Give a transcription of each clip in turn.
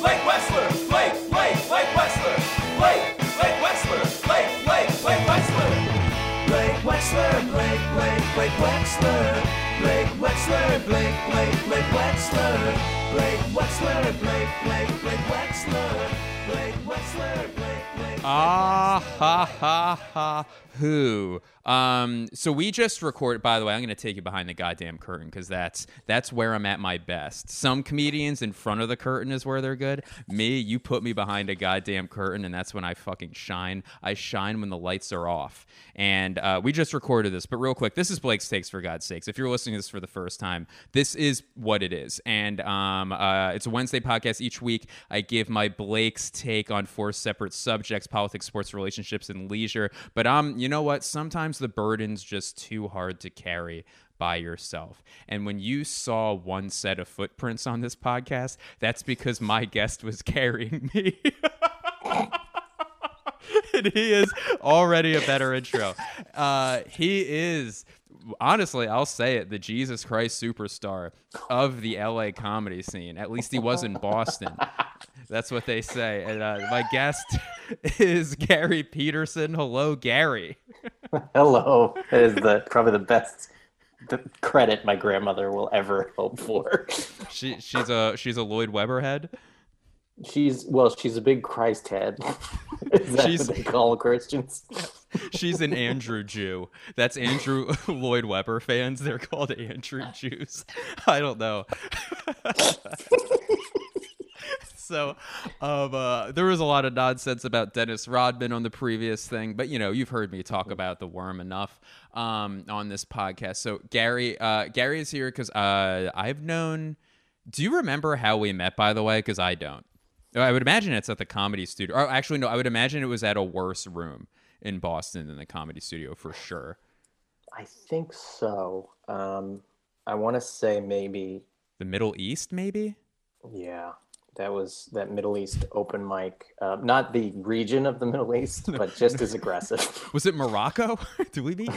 Blake Wexler, Blake, Blake, Blake Wexler, Blake, Blake Wexler, Blake, Blake, Blake Wexler, Blake Wexler, Blake, Blake, Blake Wexler, Blake Wexler, Blake, Blake, Blake Wexler, Blake Wexler, Blake, Blake, Blake Wexler, Blake Wexler, Blake, Blake. Ah ha ha ha who. Um, so we just record. By the way, I'm going to take you behind the goddamn curtain because that's that's where I'm at my best. Some comedians in front of the curtain is where they're good. Me, you put me behind a goddamn curtain, and that's when I fucking shine. I shine when the lights are off. And uh, we just recorded this, but real quick, this is Blake's takes for God's sakes. If you're listening to this for the first time, this is what it is. And um, uh, it's a Wednesday podcast. Each week, I give my Blake's take on four separate subjects: politics, sports, relationships, and leisure. But um, you know what? Sometimes the burden's just too hard to carry by yourself. And when you saw one set of footprints on this podcast, that's because my guest was carrying me. and he is already a better intro. Uh, he is honestly, I'll say it, the Jesus Christ superstar of the LA comedy scene. At least he was in Boston. That's what they say. And uh, my guest is Gary Peterson. Hello, Gary. Hello is the probably the best the credit my grandmother will ever hope for. She she's a she's a Lloyd Webber head. She's well, she's a big Christ head. Is that She's- what they call Christians? She's an Andrew Jew. That's Andrew Lloyd Webber fans. They're called Andrew Jews. I don't know. so, um, uh, there was a lot of nonsense about Dennis Rodman on the previous thing, but you know, you've heard me talk about the worm enough um, on this podcast. So, Gary, uh, Gary is here because uh, I've known. Do you remember how we met? By the way, because I don't. I would imagine it's at the comedy studio. Or actually, no, I would imagine it was at a worse room in Boston than the comedy studio for sure. I think so. Um, I want to say maybe, The Middle East, maybe? yeah, that was that Middle East open mic. Uh, not the region of the Middle East, but just as aggressive. Was it Morocco? Did we meet?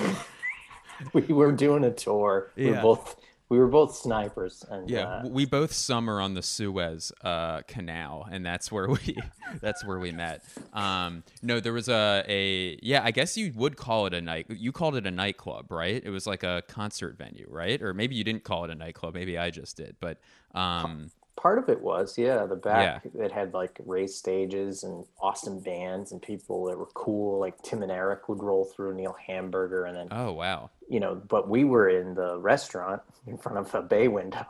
we were doing a tour. We Yeah. were both we were both snipers, and Yeah, uh, we both summer on the Suez uh, Canal, and that's where we that's where we met. Um, no, there was a a yeah, I guess you would call it a night. You called it a nightclub, right? It was like a concert venue, right? Or maybe you didn't call it a nightclub. Maybe I just did, but um, Part of it was, yeah, the back it had like race stages and awesome bands and people that were cool. Like Tim and Eric would roll through Neil Hamburger, and then oh wow, you know, but we were in the restaurant in front of a bay window,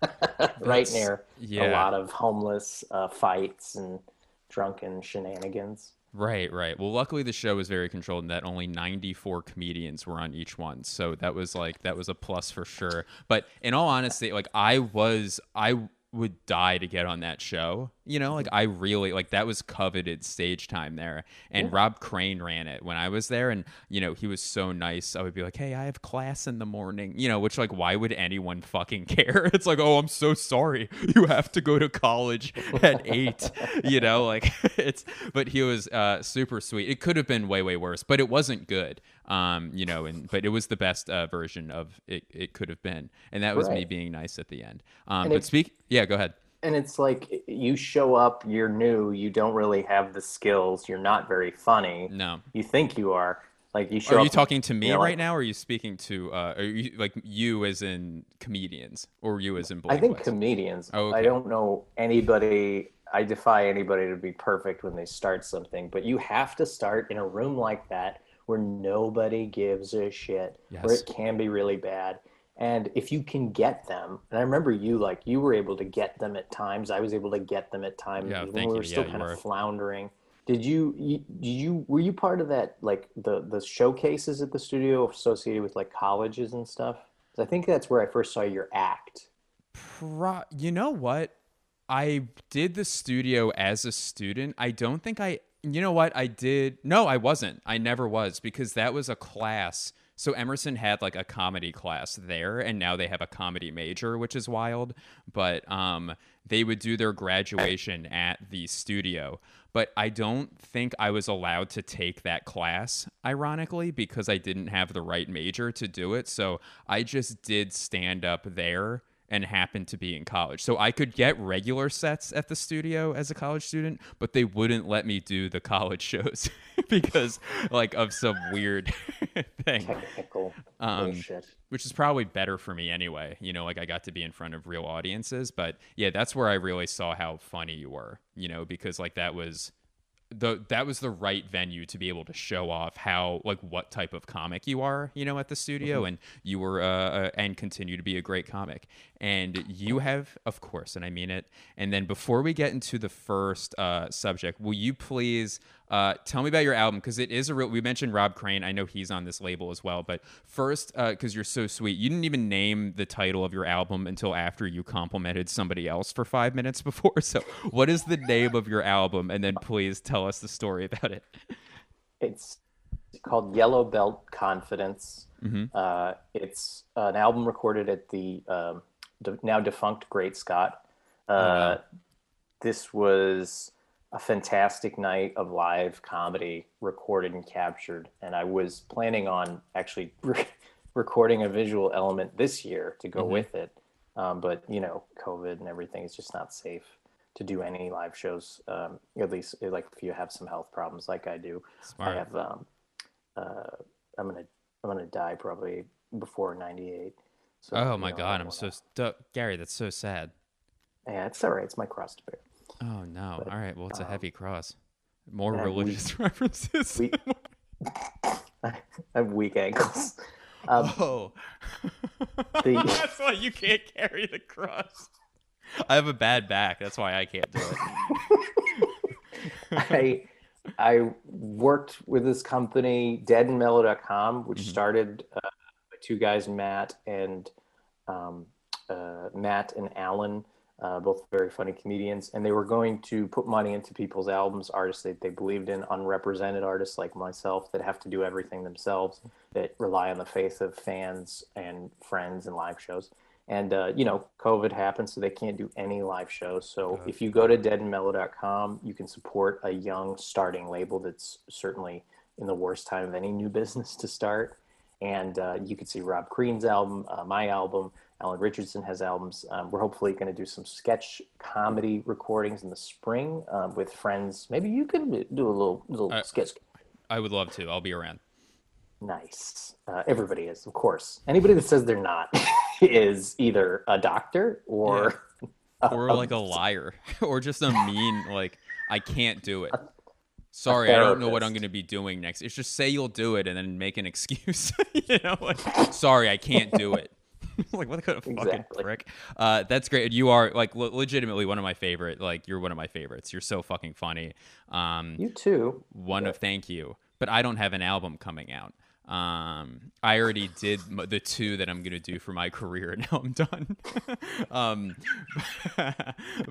right near yeah. a lot of homeless uh, fights and drunken shenanigans. Right, right. Well, luckily the show was very controlled and that only 94 comedians were on each one. So that was like that was a plus for sure. But in all honesty, like I was I would die to get on that show. You know, like I really like that was coveted stage time there. And Rob Crane ran it when I was there and you know, he was so nice. I would be like, "Hey, I have class in the morning." You know, which like why would anyone fucking care? It's like, "Oh, I'm so sorry. You have to go to college at 8." you know, like it's but he was uh super sweet. It could have been way way worse, but it wasn't good. Um, you know, and but it was the best uh, version of it it could have been. And that was me being nice at the end. Um, but speak Yeah, go ahead. And it's like you show up, you're new, you don't really have the skills, you're not very funny. No. You think you are. Like you show Are you talking to me you know, right like- now, or are you speaking to uh, are you like you as in comedians, or you as in Blake I think West? comedians. Oh, I don't know anybody. I defy anybody to be perfect when they start something, but you have to start in a room like that where nobody gives a shit, where it can be really bad. And if you can get them, and I remember you like you were able to get them at times. I was able to get them at times Yeah, when we you. were still Yeah, you kind were. of floundering. Did you, you did you were you part of that like the the showcases at the studio associated with like colleges and stuff? I think that's where I first saw your act. Pro- you know what? I did the studio as a student. I don't think I. You know what? I did. No, I wasn't. I never was because that was a class. So Emerson had like a comedy class there, and now they have a comedy major, which is wild. But um, they would do their graduation at the studio. But I don't think I was allowed to take that class, ironically, because I didn't have the right major to do it. So I just did stand up there and happened to be in college. So I could get regular sets at the studio as a college student, but they wouldn't let me do the college shows because like of some weird thing. Technical Um, bullshit. Which is probably better for me anyway. You know, like I got to be in front of real audiences, but yeah, that's where I really saw how funny you were, you know, because like that was the that was the right venue to be able to show off how like what type of comic you are you know at the studio and you were uh, uh and continue to be a great comic. And you have of course and i mean it. And then before we get into the first uh subject will you please uh, tell me about your album because it is a real. We mentioned Rob Crane. I know he's on this label as well. But first, because you're so sweet, you didn't even name the title of your album until after you complimented somebody else for five minutes before. So, what is the name of your album? And then please tell us the story about it. It's called Yellow Belt Confidence. Uh, it's an album recorded at the um, de- now defunct Great Scott. Uh, This was a fantastic night of live comedy recorded and captured. And I was planning on actually re- recording a visual element this year to go with it. Um, but, you know, COVID and everything is just not safe to do any live shows, um, at least like if you have some health problems like I do. Smart. I have, um, uh, I'm going to, I'm going to die probably before 98. So, Oh my know, God, I'm so stu- Gary. That's so sad. Yeah, it's all right. It's my cross to bear. Oh no. All right. Well, it's a um, heavy cross. More religious references. we- I have weak ankles. Um, oh. The- That's why you can't carry the cross. I have a bad back. That's why I can't do it. I I worked with this company, deadandmellow.com, which started uh, by two guys, Matt and um, uh, Matt and Alan, uh, both very funny comedians, and they were going to put money into people's albums, artists that they believed in, unrepresented artists like myself that have to do everything themselves, that rely on the faith of fans and friends and live shows. And uh, you know, COVID happened, so they can't do any live shows. So if you go to deadandmellow.com, you can support a young starting label that's certainly in the worst time of any new business to start. And uh, you can see Rob Green's album, uh, my album. Alan Richardson has albums. Um, we're hopefully going to do some sketch comedy recordings in the spring um, with friends. Maybe you can do a little little Uh, sketch. I would love to. I'll be around. Nice. Uh, everybody is, of course. Anybody that says they're not is either a doctor or Or like a liar. or just a mean, like, I can't do it. Sorry, I don't know what I'm going to be doing next. It's just say you'll do it and then make an excuse. you know, like, sorry, I can't do it. like, what kind of fucking prick? Uh, that's great. You are, like, le- legitimately one of my favorite. Like, you're one of my favorites. You're so fucking funny. Um, you too. one of thank you but i don't have an album coming out um i already did the two that i'm gonna do for my career and now i'm done um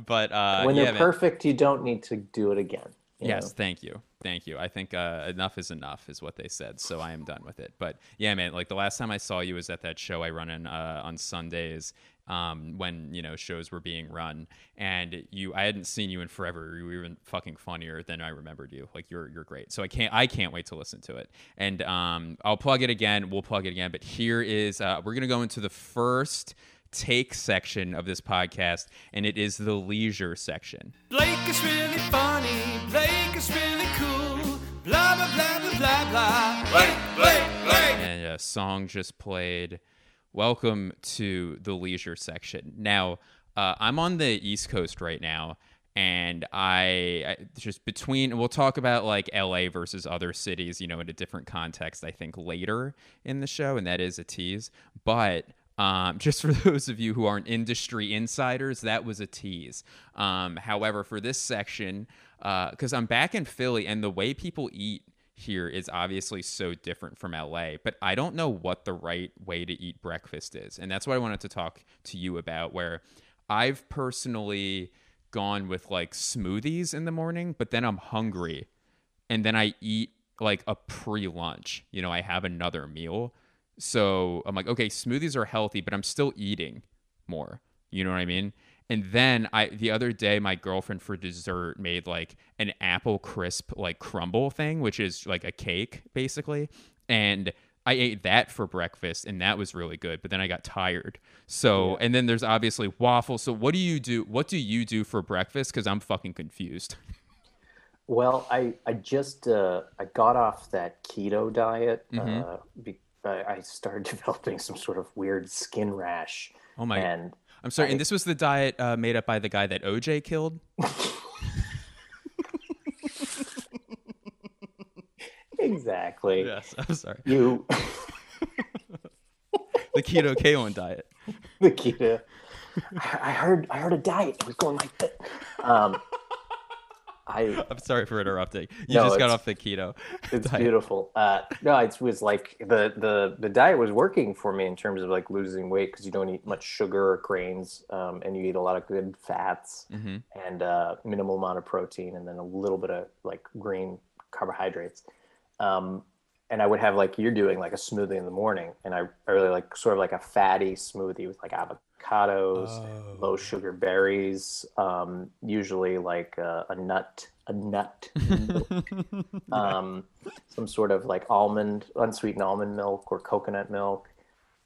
but uh when yeah, they're man. perfect, you don't need to do it again. yes know? thank you thank you i think uh enough is enough is what they said so i am done with it but yeah man like the last time i saw you was at that show i run in uh on sundays um, when you know shows were being run, and you, I hadn't seen you in forever. You were even fucking funnier than I remembered you. Like you're, you're great. So I can't, I can't wait to listen to it. And um, I'll plug it again. We'll plug it again. But here is, uh, we're gonna go into the first take section of this podcast, and it is the leisure section. Blake is really funny. Blake is really cool. Blah blah blah blah blah blah. Blake, Blake, Blake. and a song just played. Welcome to the leisure section. Now, uh, I'm on the East Coast right now, and I, I just between. We'll talk about like LA versus other cities, you know, in a different context. I think later in the show, and that is a tease. But um, just for those of you who aren't industry insiders, that was a tease. Um, however, for this section, because I'm back in Philly, and the way people eat here is obviously so different from LA, but I don't know what the right way to eat breakfast is. And that's what I wanted to talk to you about where I've personally gone with like smoothies in the morning, but then I'm hungry and then I eat like a pre-lunch. You know, I have another meal. So I'm like, okay, smoothies are healthy, but I'm still eating more. You know what I mean? And then I the other day my girlfriend for dessert made like an apple crisp like crumble thing, which is like a cake basically. And I ate that for breakfast and that was really good, but then I got tired. So, and then there's obviously waffles. So, what do you do? What do you do for breakfast? Because I'm fucking confused. Well, I I just uh, I got off that keto diet. Mm-hmm. Uh, be, I I started developing some sort of weird skin rash. Oh my- And I'm sorry. I- and this was the diet uh, made up by the guy that OJ killed. exactly. Yes, I'm sorry. You The Kato Kaelin diet. the keto. I I heard I heard a diet. It was going like that. Um, I I'm sorry for interrupting. You No, just got off the keto. it's diet. beautiful. Uh, no, it was like the the the diet was working for me in terms of like losing weight because you don't eat much sugar or grains, um, and you eat a lot of good fats hmm and uh, minimal amount of protein, and then a little bit of like green carbohydrates. Um, and I would have like you're doing like a smoothie in the morning, and I, really like sort of like a fatty smoothie with like avocados, Oh. low sugar berries, um, usually like uh, a nut, a nut, um, some sort of like almond, unsweetened almond milk or coconut milk,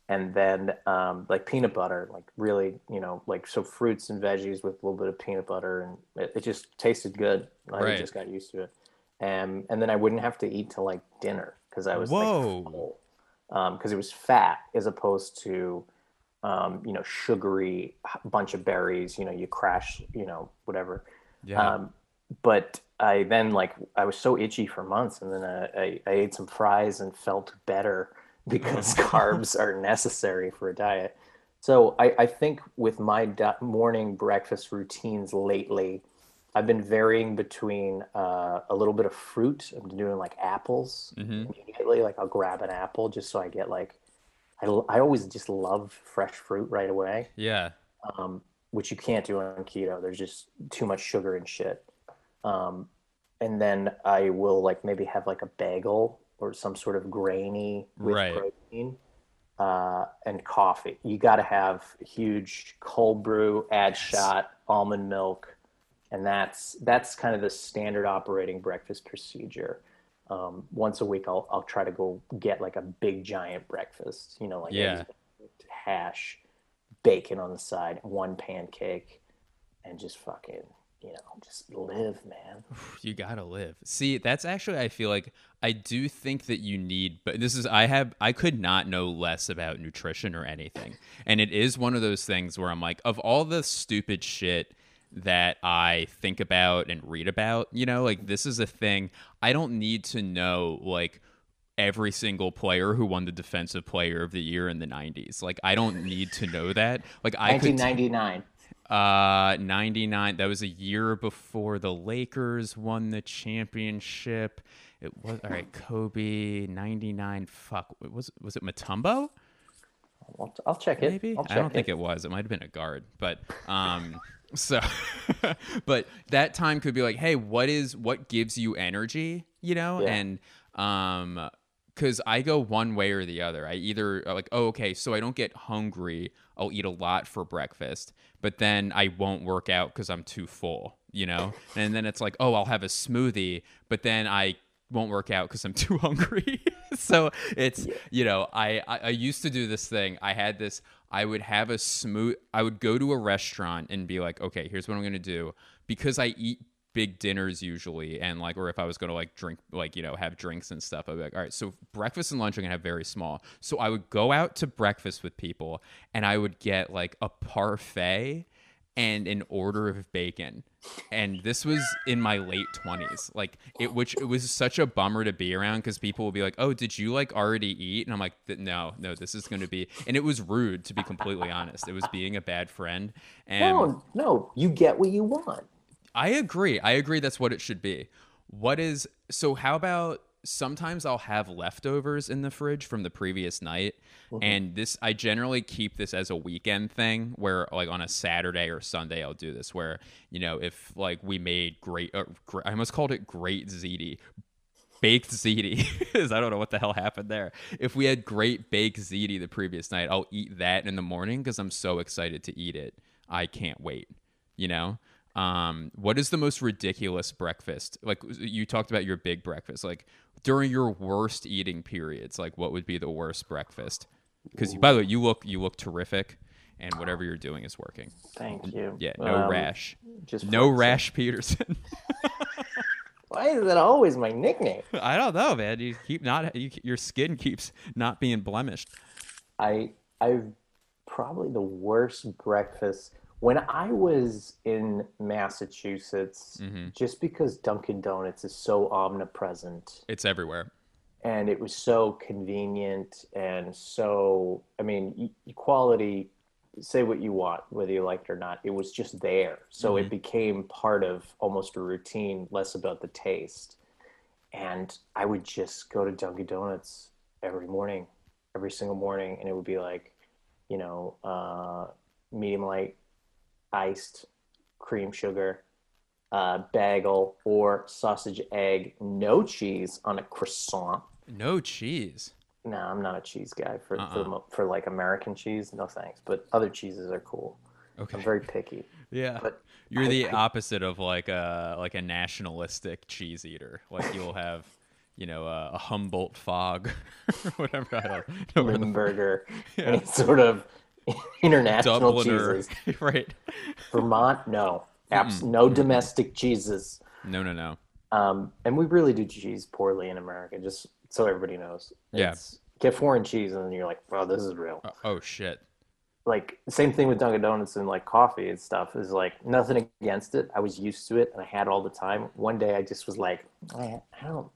and then um, like peanut butter, like really, you know, like so fruits and veggies with a little bit of peanut butter, and it, it just tasted good. I Right. just got used to it, and and then I wouldn't have to eat till like dinner because I was Whoa. like full, because it was fat as opposed to um, you know sugary bunch of berries. You know, you crash, you know, whatever. Yeah. Um, but I then like I was so itchy for months, and then I, I, I ate some fries and felt better because carbs are necessary for a diet. So I, I think with my di- morning breakfast routines lately, I've been varying between uh, a little bit of fruit. I'm doing like apples Mhm. immediately. Like I'll grab an apple just so I get like I always just love fresh fruit right away yeah. um, which you can't do on keto. There's just too much sugar and shit. Um, and then I will like maybe have like a bagel or some sort of grainy with Right. protein uh, and coffee. You got to have huge cold brew, add shot, almond milk, and that's that's kind of the standard operating breakfast procedure. Um, once a week, I'll I'll try to go get like a big giant breakfast. You know, like Yeah. hash, bacon on the side, one pancake, and just fucking you know just live, man. You gotta live. See, that's actually I feel like I do think that you need but this is I have I could not know less about nutrition or anything. And it is one of those things where I'm like, of all the stupid shit that I think about and read about, you know, like this is a thing I don't need to know like every single player who won the defensive player of the year in the 90s. Like I don't need to know that. Like I could 1999. uh, 99. That was a year before the Lakers won the championship. It was all right. Kobe 99. Fuck. Was was it Mutombo? I'll, I'll check it. Maybe. I'll I don't think it was. It might have been a guard, but um. So, but that time could be like, hey, what is what gives you energy? You know, Yeah. and um, because I go one way or the other. I either uh, like, oh, okay, so I don't get hungry. I'll eat a lot for breakfast, but then I won't work out because I'm too full. You know, and then it's like, oh, I'll have a smoothie, but then I won't work out because I'm too hungry. so it's you know, I, I I used to do this thing. I had this. I would have a smooth. I would go to a restaurant and be like, okay, here's what I'm gonna do because I eat big dinners usually and like or if I was gonna like drink like you know have drinks and stuff I'd be like all right so breakfast and lunch are gonna have very small so I would go out to breakfast with people and I would get like a parfait and an order of bacon and this was in my late 20s like it which it was such a bummer to be around because people will be like oh did you like already eat and i'm like no no this is going to be and it was rude to be completely honest it was being a bad friend and No, no, you get what you want. I agree. I agree that's what it should be. What is so how about sometimes I'll have leftovers in the fridge from the previous night and this I generally keep this as a weekend thing where like on a Saturday or Sunday I'll do this where you know if like we made great uh, gr- I almost called it great ziti baked ziti because I don't know what the hell happened there. If we had great baked ziti the previous night, I'll eat that in the morning because I'm so excited to eat it. I can't wait. You know, Um, what is the most ridiculous breakfast? Like you talked about your big breakfast. Like during your worst eating periods, like what would be the worst breakfast? Because by the way, you look you look terrific, and whatever you're doing is working. Thank you. Yeah, no Um, rash, Just no rash, Peterson. Why is that always my nickname? I don't know, man. You keep not you, your skin keeps not being blemished. I I've probably the worst breakfast when I was in Massachusetts. Mm-hmm. Just because Dunkin' Donuts is so omnipresent It's everywhere. and it was so convenient and so I mean quality. Say what you want, whether you like it or not. It was just there, so it became part of almost a routine, less about the taste. And I would just go to Dunkin' Donuts every morning, every single morning, and it would be like, you know, uh, medium light, iced, cream sugar, uh, bagel, or sausage egg, no cheese on a croissant. No cheese. No, I'm not a cheese guy for for, Uh-uh. the mo- for like American cheese. No thanks, but other cheeses are cool. Okay. I'm very picky. Yeah. But You're I- the I- opposite of like a like a nationalistic cheese eater. Like you'll have, you know, a, a Humboldt fog or whatever. I don't know. Limburger, any sort of international Dubliner. cheeses. right. Vermont, no, Abs- no domestic cheeses. No, no, no. Um, and we really do cheese poorly in America, just so everybody knows. Yeah. It's, get foreign cheese, and then you're like, oh, this is real. Oh, oh shit. Like same thing with Dunkin' Donuts and like coffee and stuff. Is like nothing against it. I was used to it, and I had it all the time. One day, I just was like, I don't.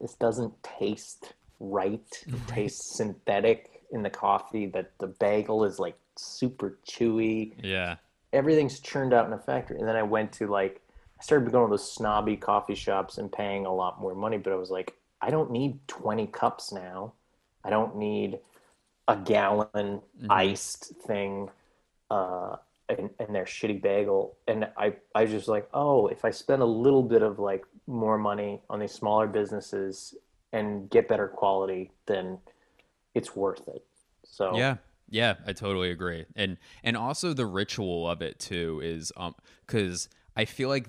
This doesn't taste right. It tastes synthetic in the coffee. That the bagel is like super chewy. Yeah. everything's churned out in a factory. And then I went to like, I started going to those snobby coffee shops and paying a lot more money. But I was like, I don't need 20 cups now. I don't need a gallon iced thing uh, and, and their shitty bagel. And I, I just like, oh, if I spend a little bit of like more money on these smaller businesses and get better quality, then it's worth it. So Yeah. Yeah, I totally agree. And and also the ritual of it too is um cuz I feel like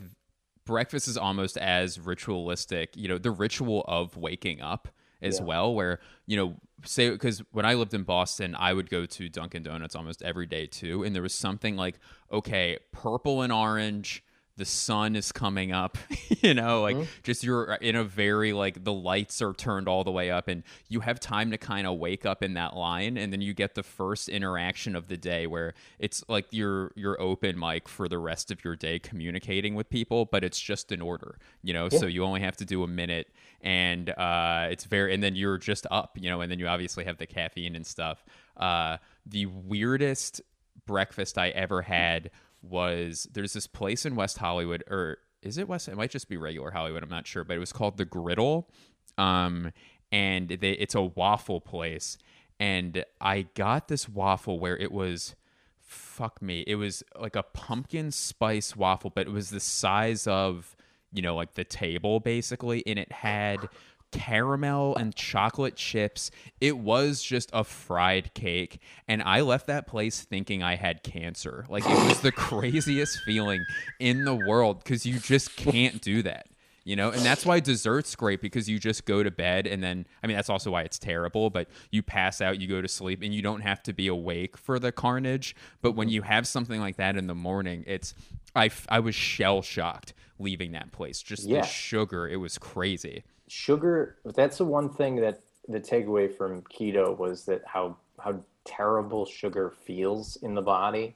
breakfast is almost as ritualistic, you know, the ritual of waking up as Yeah. well where, you know, say cuz when I lived in Boston, I would go to Dunkin Donuts almost every day too, and there was something like okay, purple and orange the sun is coming up you know like just you're in a very like the lights are turned all the way up and you have time to kind of wake up in that line and then you get the first interaction of the day where it's like you're you're open mic for the rest of your day communicating with people but it's just an order you know? So you only have to do a minute and uh it's very and then you're just up you know and then you obviously have the caffeine and stuff. Uh the weirdest breakfast I ever had was there's this place in West Hollywood, or is it West? It might just be regular Hollywood. I'm not sure, but it was called the Griddle, um, and they, it's a waffle place. And I got this waffle where it was, fuck me, it was like a pumpkin spice waffle, but it was the size of, you know, like the table basically, and it had caramel and chocolate chips. It was just a fried cake. And I left that place thinking I had cancer. Like it was the craziest feeling in the world because you just can't do that. You know, and that's why dessert's great because you just go to bed and then, I mean, that's also why it's terrible, but you pass out, you go to sleep, and you don't have to be awake for the carnage. But when mm-hmm. you have something like that in the morning, it's, I, I was shell shocked leaving that place. Just Yeah. the sugar, it was crazy. Sugar that's the one thing that the takeaway from keto was that how how terrible sugar feels in the body.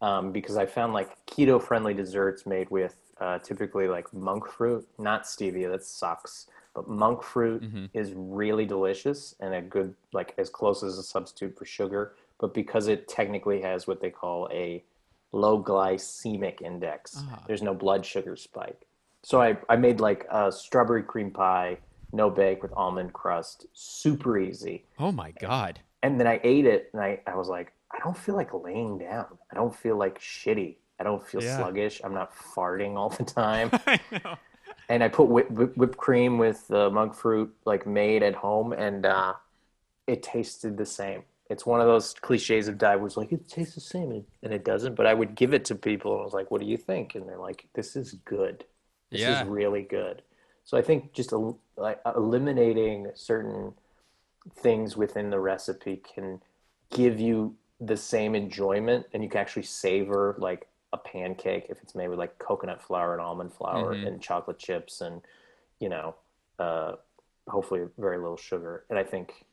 Um, because i found like keto friendly desserts made with uh, typically like monk fruit not stevia that sucks but monk fruit is really delicious and a good like as close as a substitute for sugar but because it technically has what they call a low glycemic index there's no blood sugar spike so I, I made like a strawberry cream pie, no bake with almond crust, super easy. Oh my God. And then I ate it and I, I was like, I don't feel like laying down. I don't feel like shitty. I don't feel Yeah. sluggish. I'm not farting all the time. I know. And I put whip, whip, whipped cream with the monk fruit like made at home and uh, it tasted the same. It's one of those cliches of dive it's like it tastes the same and it doesn't. But I would give it to people and I was like, "What do you think?" And they're like, "This is good. This Yeah. is really good." So I think just el- like eliminating certain things within the recipe can give you the same enjoyment, and you can actually savor like a pancake if it's made with like coconut flour and almond flour Mhm. and chocolate chips and you know uh, hopefully very little sugar. And I think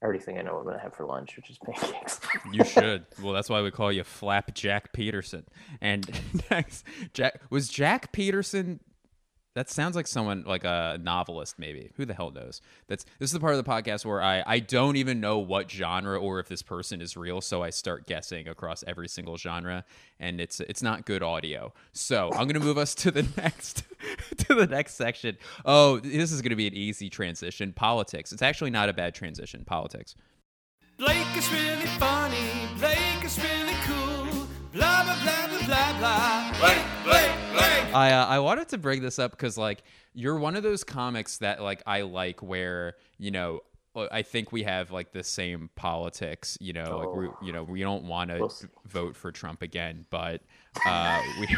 I already think I know what I'm gonna have for lunch, which is pancakes. You should. well, that's why we call you Flap Jack Peterson. And next, Jack was Jack Peterson. That sounds like someone like a novelist, maybe. Who the hell knows? That's this is the part of the podcast where I I don't even know what genre or if this person is real, so I start guessing across every single genre, and it's it's not good audio. So I'm gonna move us to the next to the next section. Oh, this is gonna be an easy transition. Politics. It's actually not a bad transition. Politics. Blake is really funny. Blake is really cool. Blah blah blah blah blah blah. Blake, Blake, Blake. I uh, I wanted to bring this up because like you're one of those comics that like I like where you know uh, I think we have like the same politics. You know, like we you know we don't want to We'll vote for Trump again, but uh, we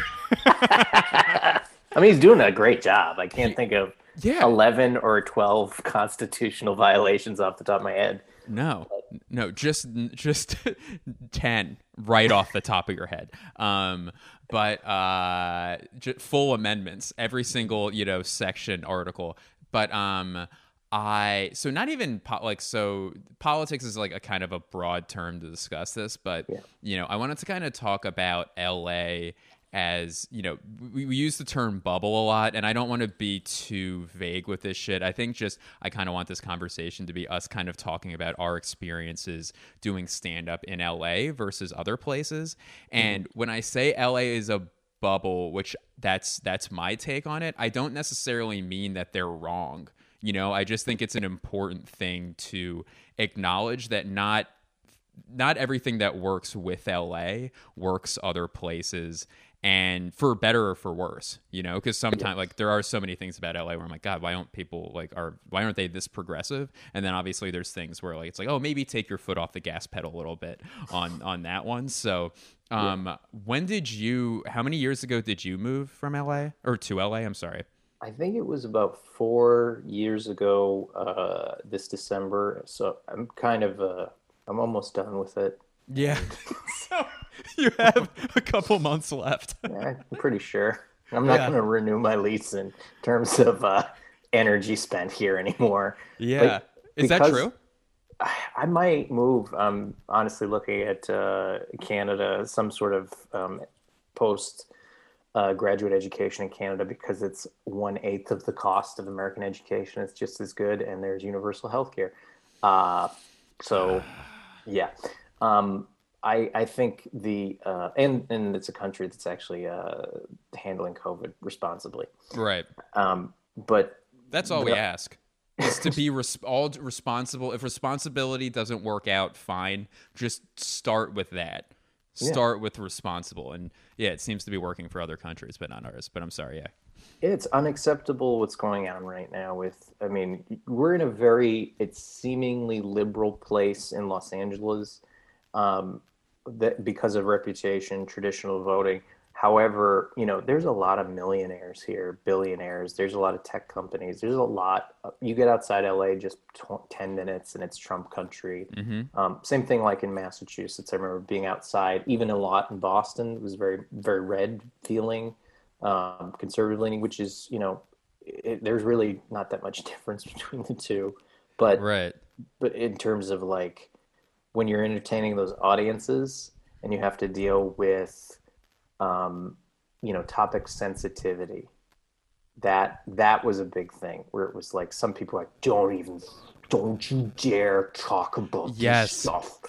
I mean, he's doing a great job. I can't think of yeah 11 or 12 constitutional violations off the top of my head. No no just just ten right off the top of your head. Um, but uh, j- full amendments every single you know section article. But um, I so not even po- like so politics is like a kind of a broad term to discuss this, but Yeah. you know I wanted to kind of talk about L.A. as you know we, we use the term bubble a lot and i don't want to be too vague with this shit. I think just i kind of want this conversation to be us kind of talking about our experiences doing stand up in la versus other places. Mm-hmm. And when i say la is a bubble which that's that's my take on it i don't necessarily mean that they're wrong. You know i just think it's an important thing to acknowledge that not not everything that works with LA works other places and for better or for worse, you know, because sometimes like there are so many things about LA where I'm like, God, why don't people like are why aren't they this progressive? And then obviously there's things where like it's like, oh, maybe take your foot off the gas pedal a little bit on on that one. So um when did you how many years ago did you move from LA or to LA? I'm sorry. I think it was about four years ago uh, this December. So I'm kind of, uh, I'm almost done with it. Yeah. so you have a couple months left. Yeah, I'm pretty sure. I'm not Yeah. going to renew my lease in terms of uh, energy spent here anymore. Yeah. Like, Is that because- true? I might move. I'm honestly looking at uh, Canada, some sort of um, post uh, graduate education in Canada because it's one eighth of the cost of American education. It's just as good, and there's universal health care. Uh, so, yeah. Um, I, I think the uh, and and it's a country that's actually uh, handling COVID responsibly. Right. Um, but That's all we ask. Is to be res- all responsible. If responsibility doesn't work out, fine. Just start with that. Yeah. Start with responsible. And yeah, it seems to be working for other countries, but not ours. But I'm sorry. Yeah. It's unacceptable what's going on right now with I mean, we're in a very it's seemingly liberal place in Los Angeles um that because of reputation, traditional voting. However, you know, there's a lot of millionaires here, billionaires. There's a lot of tech companies. There's a lot. You get outside LA just tw- 10 minutes and it's Trump country. Mm-hmm. Um, same thing like in Massachusetts. I remember being outside, even a lot in Boston. It was very, very red feeling, um, conservative leaning, which is, you know, it, there's really not that much difference between the two. But, Right. but in terms of like when you're entertaining those audiences and you have to deal with, um, you know, topic sensitivity, that that was a big thing where it was like some people like don't even don't you dare talk about Yes. this stuff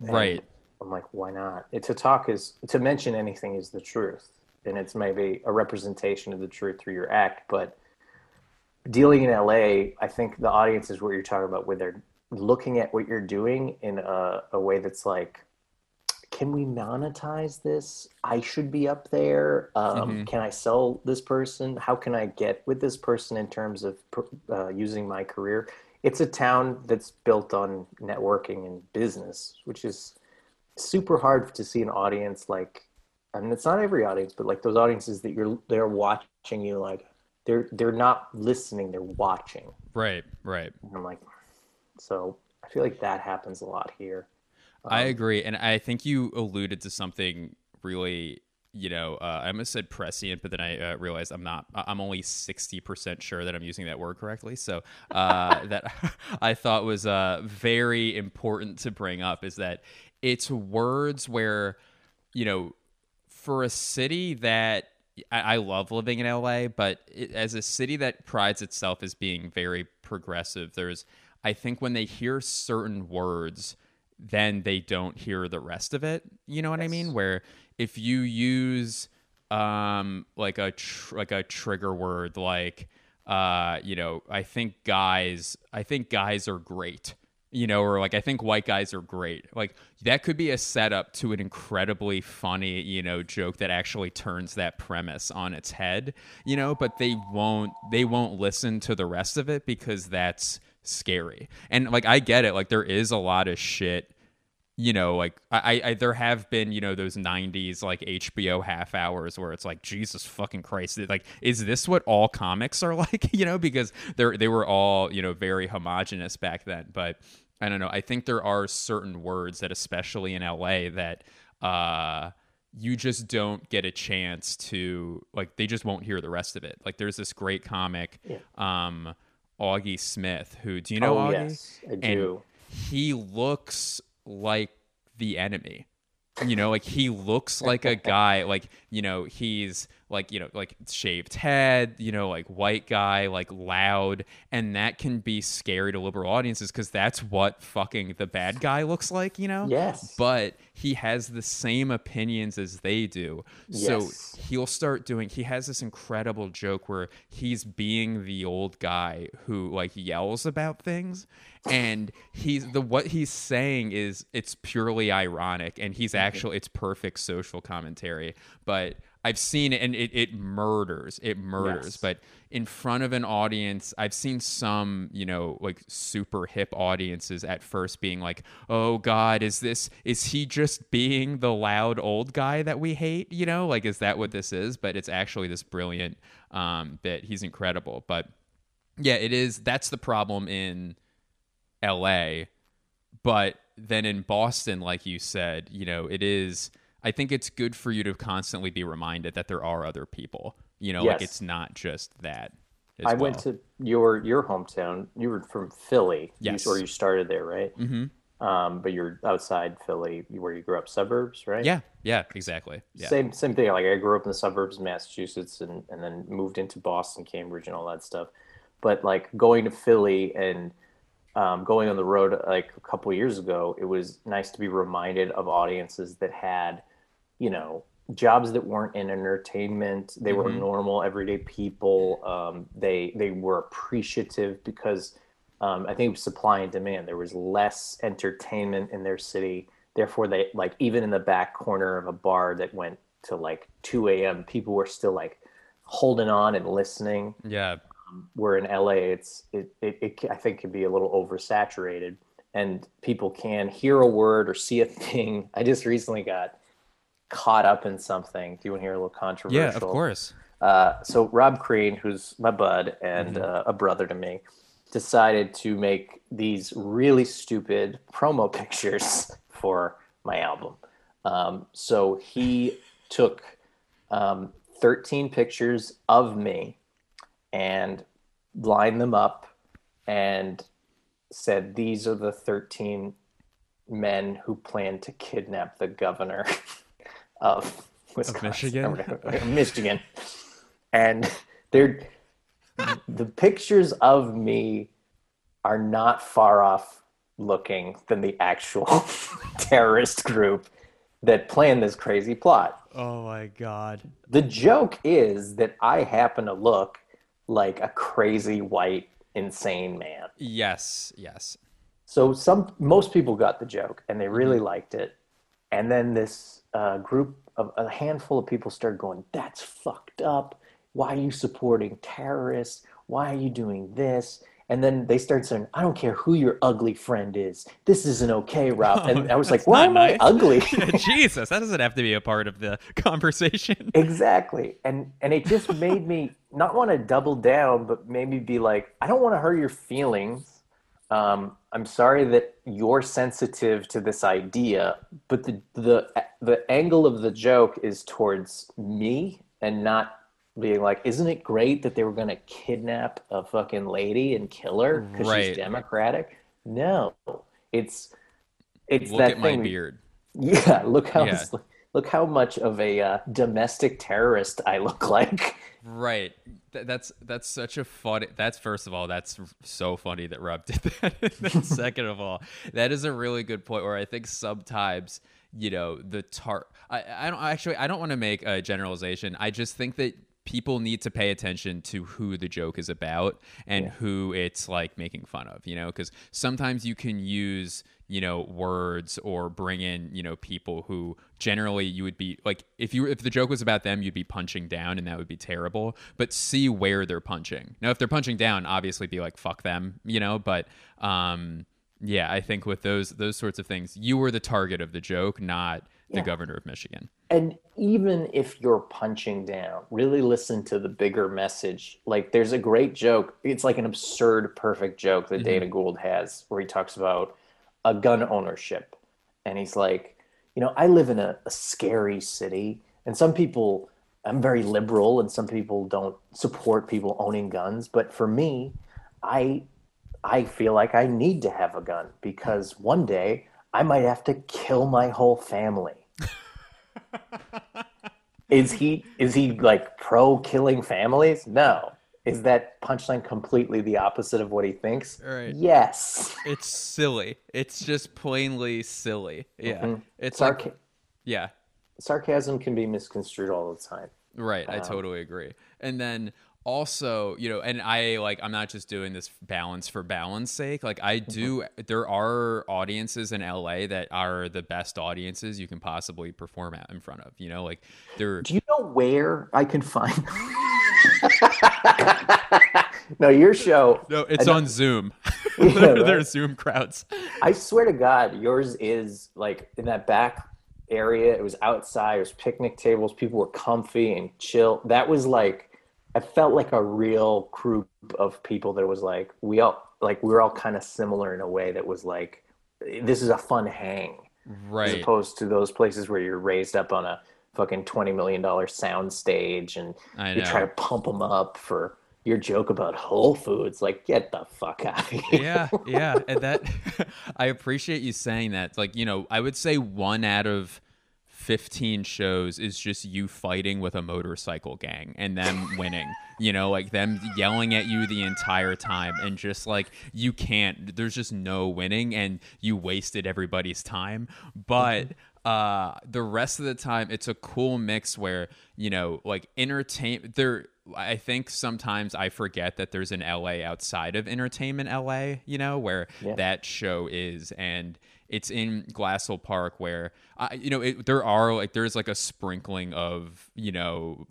And Right. i'm like why not it, to talk is to mention anything is the truth and it's maybe a representation of the truth through your act but dealing in la i think the audience is what you're talking about where they're looking at what you're doing in a, a way that's like can we monetize this? I should be up there. Um, Mhm. Can I sell this person? How can I get with this person in terms of uh, using my career? it's a town that's built on networking and business, which is super hard to see an audience like. I mean, it's not every audience, but like those audiences that you're they're watching you like they're they're not listening, they're watching. Right, right. And I'm like, so I feel like that happens a lot here. I agree, and I think you alluded to something really. You know, uh, I almost said prescient, but then I uh, realized I'm not. I'm only sixty percent sure that I'm using that word correctly. So uh, that I thought was uh, very important to bring up is that it's words where, you know, for a city that I, I love living in LA, but it, as a city that prides itself as being very progressive, there's I think when they hear certain words, then they don't hear the rest of it. You know what I mean? Where if you use um like a tr- like a trigger word like uh you know I think guys I think guys are great you know, or like I think white guys are great. Like that could be a setup to an incredibly funny, you know, joke that actually turns that premise on its head, you know, but they won't they won't listen to the rest of it because that's scary. And like I get it, like there is a lot of shit you know, like I, I, there have been, you know, those '90s like HBO half hours where it's like, Jesus fucking Christ, like, is this what all comics are like? You know, because they're they were all, you know, very homogenous back then. But I don't know. I think there are certain words that, especially in LA, that uh, you just don't get a chance to like. They just won't hear the rest of it. Like, there's this great comic, um, Augie Smith, who do you know oh Augie? yes, I And do. he looks like the enemy. You know, like he looks like a guy, like, you know, he's like, you know, like shaved head, you know, like white guy, like loud. And that can be scary to liberal audiences because that's what fucking the bad guy looks like, you know? Yes. But he has the same opinions as they do. So Yes. he'll start doing he has this incredible joke where he's being the old guy who like yells about things and he's the what he's saying is it's purely ironic and he's mm-hmm. actually it's perfect social commentary but I've seen it and it, it murders. It murders. Yes. But in front of an audience, I've seen some, you know, like super hip audiences at first being like, oh God, is this, is he just being the loud old guy that we hate? You know, like, is that what this is? But it's actually this brilliant um, bit. He's incredible. But yeah, it is. That's the problem in LA. But then in Boston, like you said, you know, it is. I think it's good for you to constantly be reminded that there are other people. You know, like it's not just that. I went to your your hometown. You were from Philly, You- Yes. or you started there, right? Mm-hmm. Um, but you're outside Philly, where you grew up, suburbs, right? Yeah, yeah, exactly. Yeah. Same same thing. Like I grew up in the suburbs of Massachusetts, and and then moved into Boston, Cambridge, and all that stuff. But like going to Philly and um, going on the road like a couple years ago, it was nice to be reminded of audiences that had, you know, jobs that weren't in entertainment. They were normal, everyday people. Um, they they were appreciative because um, I think it was supply and demand. There was less entertainment in their city. Therefore, they like even in the back corner of a bar that went to like 2 a.m. People were still like holding on and listening yeah, where in LA it's it, it, it I think can be a little oversaturated and people can hear a word or see a thing. I just recently got caught up in something. Do you want to hear a little controversial? yeah, of course. Uh, so Rob Crean, who's my bud and uh, a brother to me, decided to make these really stupid promo pictures for my album. Um, so he took um, 13 pictures of me and lined them up and said, These are the 13 men who plan to kidnap the governor of Wisconsin, Michigan? Michigan. And they're the pictures of me are not far off looking than the actual terrorist group that planned this crazy plot Oh my god. the joke is that I happen to look like a crazy white insane man. Yes, yes. So some most people got the joke and they really mm-hmm. liked it. And then this uh, group of a handful of people started going, "That's fucked up. Why are you supporting terrorists? Why are you doing this?" And then they start saying, I don't care who your ugly friend is. This isn't okay, Rob. And I was like, why am not I nice. ugly? Jesus, that doesn't have to be a part of the conversation. exactly. And and it just made me not want to double down, but made me be like, I don't want to hurt your feelings. Um, I'm sorry that you're sensitive to this idea, but the the the angle of the joke is towards me and not being like, isn't it great that they were going to kidnap a fucking lady and kill her because Right. she's Democratic? No, it's it's Look that at my thing. beard. Yeah, look how Yeah. Look how much of a uh, domestic terrorist I look like. Right. Th- that's that's such a funny. That's first of all, that's so funny that Rob did that. Second of all, that is a really good point. Where I think sometimes you know the tar. I I don't actually. I don't want to make a generalization. I just think that people need to pay attention to who the joke is about and who it's like making fun of. You know, because sometimes you can use you know words or bring in you know people who generally you would be like if you if the joke was about them you'd be punching down and that would be terrible but see where they're punching now if they're punching down obviously be like fuck them you know but um yeah i think with those those sorts of things you were the target of the joke not the governor of michigan And even if you're punching down, really listen to the bigger message. Like there's a great joke. It's like an absurd, perfect joke that Dana Gould has where he talks about a gun ownership. And he's like, you know, I live in a, a scary city, and some people, I'm very liberal, and some people don't support people owning guns. But for me, I I feel like I need to have a gun because one day I might have to kill my whole family. is he is he like pro killing families? No. Is that punchline completely the opposite of what he thinks? Right. Yes. it's silly it's just plainly silly yeah Mhm. it's like yeah sarcasm can be misconstrued all the time. Right, I Um, totally agree. And then also, you know, and I like I'm not just doing this balance for balance sake. Like I do there are audiences in LA that are the best audiences you can possibly perform at in front of, you know, like they're Do you know where I can find No, your show No, it's on Zoom. Yeah, They're- right. They're Zoom crowds. I swear to God, yours is like in that back area. It was outside. It was picnic tables. People were comfy and chill. That was like, I felt like a real group of people that was like, we all, like, we were all kind of similar in a way that was like, this is a fun hang. Right? As opposed to those places where you're raised up on a fucking $20 million sound stage and you try to pump them up for your joke about Whole Foods. Like, get the fuck out of here. yeah, yeah, and that I appreciate you saying that. Like, you know, I would say one out of 15 shows is just you fighting with a motorcycle gang and them winning. You know, like them yelling at you the entire time and just like you can't there's just no winning and you wasted everybody's time. But mm-hmm. Uh the rest of the time it's a cool mix where, you know, like entertain there I think sometimes I forget that there's an LA outside of entertainment LA, you know, where Yeah. that show is and it's in Glassell Park where I you know, it, there are like there's like a sprinkling of, you know,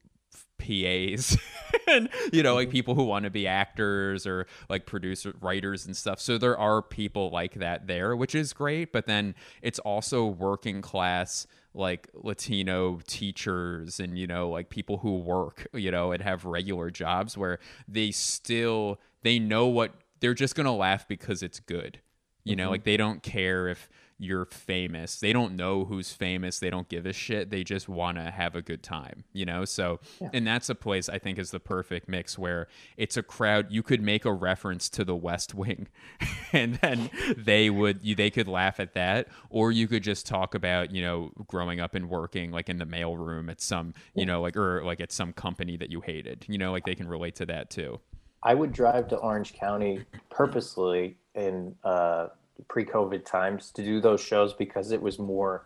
PAs and you know like people who want to be actors or like producer writers and stuff. So there are people like that there, which is great, but then it's also working class like Latino teachers and you know like people who work, you know, and have regular jobs where they still they know what they're just going to laugh because it's good. You know, mm-hmm. like they don't care if you're famous. They don't know who's famous. They don't give a shit. They just want to have a good time, you know? So, and that's a place I think is the perfect mix where it's a crowd. You could make a reference to the West Wing and then they would, you, they could laugh at that. Or you could just talk about, you know, growing up and working like in the mailroom at some, you know, like, or like at some company that you hated, you know, like they can relate to that too. I would drive to Orange County purposely in uh, pre-COVID times to do those shows because it was more,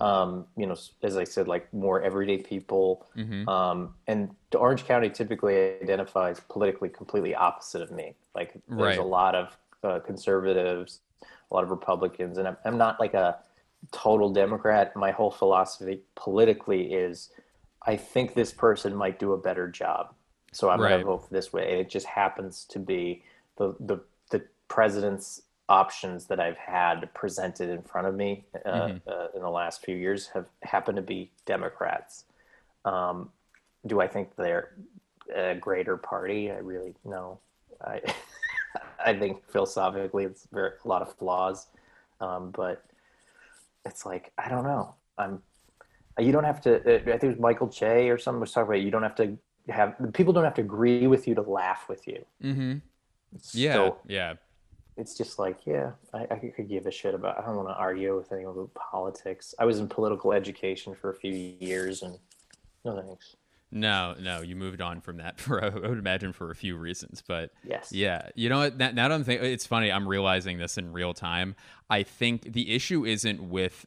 um, you know, as I said, like more everyday people. Mm-hmm. Um, and Orange County typically identifies politically completely opposite of me. Like there's Right. a lot of uh, conservatives, a lot of Republicans, and I'm, I'm not like a total Democrat. My whole philosophy politically is, I think this person might do a better job, so I'm Right. going to vote for this way. And it just happens to be the the the president's options that I've had presented in front of me uh, Mm-hmm. uh, in the last few years have happened to be Democrats. Um, do I think they're a greater party? I really no. I I think philosophically it's very, a lot of flaws, um, but it's like I don't know. I'm you don't have to. I think it was Michael Che or someone was talking about. You don't have to have people don't have to agree with you to laugh with you. Mm-hmm. Yeah. So yeah. It's just like, yeah, I, I could give a shit about. I don't want to argue with anyone about politics. I was in political education for a few years, and no thanks. No, no, you moved on from that for I would imagine for a few reasons, but Yes. yeah, you know what? Now, now that I'm thinking, it's funny. I'm realizing this in real time. I think the issue isn't with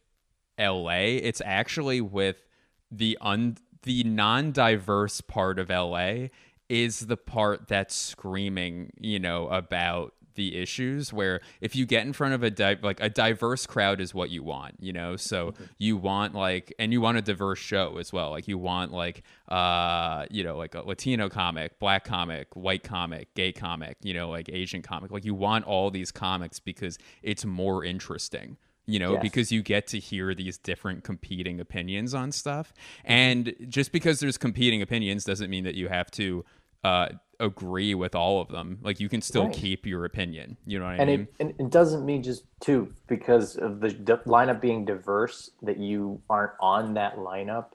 L.A. It's actually with the un the non-diverse part of L.A. is the part that's screaming, you know, about the issues where if you get in front of a di- like a diverse crowd is what you want you know? So you want like and you want a diverse show as well. Like you want like uh you know like a latino comic black comic white comic gay comic you know like asian comic. Like you want all these comics because it's more interesting you know, Yes. because you get to hear these different competing opinions on stuff. And just because there's competing opinions doesn't mean that you have to uh, agree with all of them. Like you can still Right. keep your opinion. You know what I and mean? it, and it doesn't mean just two because of the d- lineup being diverse that you aren't on that lineup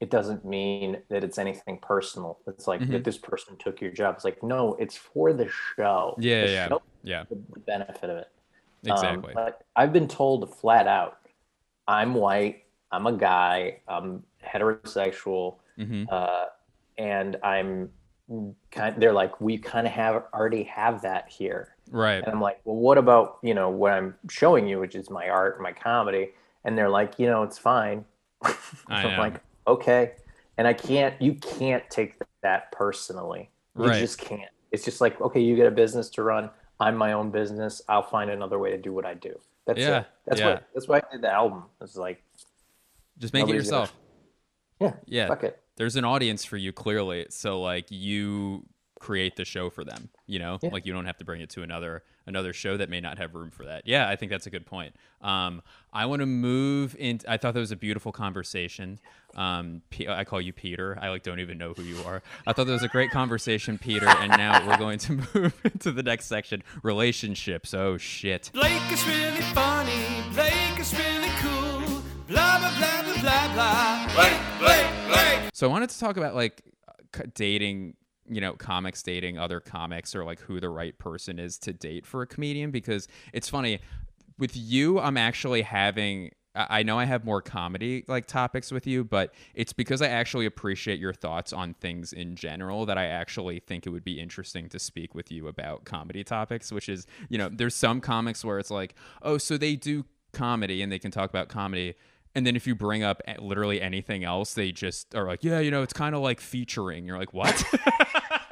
it doesn't mean that it's anything personal it's like Mm-hmm. that this person took your job it's like no it's for the show yeah, the yeah, show, yeah, the benefit of it Um, exactly. but i've been told flat out i'm white i'm a guy i'm heterosexual hmm uh, and i'm kind they're like we kind of have already have that here Right. and I'm like, well, what about, you know, what I'm showing you, which is my art, my comedy? And they're like, you know, it's fine. I I'm like, okay. And I can't, you can't take that personally. You Right. just can't. It's just like, okay, you get a business to run. I'm my own business. I'll find another way to do what I do. That's Yeah, it. That's yeah. what, that's why I did the album. It's like, Just make it nobody's gonna- yourself. yeah, Yeah. fuck it. There's an audience for you clearly. So like you create the show for them, you know? Yeah. Like you don't have to bring it to another another show that may not have room for that. Yeah, I think that's a good point. Um I want to move in I thought that was a beautiful conversation. Um P- I call you Peter. I like don't even know who you are. I thought that was a great conversation, Peter, and now we're going to move into the next section, relationships. Oh shit. Blake is really funny. Blake is really cool. Blah blah blah blah blah blah. Blake, Blake, Blake. So I wanted to talk about like uh, dating, you know, comics dating other comics or like who the right person is to date for a comedian because it's funny with you I'm actually having I I know I have more comedy like topics with you, but it's because I actually appreciate your thoughts on things in general that I actually think it would be interesting to speak with you about comedy topics, which is, you know, there's some comics where it's like, oh, so they do comedy and they can talk about comedy. And then if you bring up literally anything else, they just are like, yeah, you know, it's kind of like featuring. You're like, what?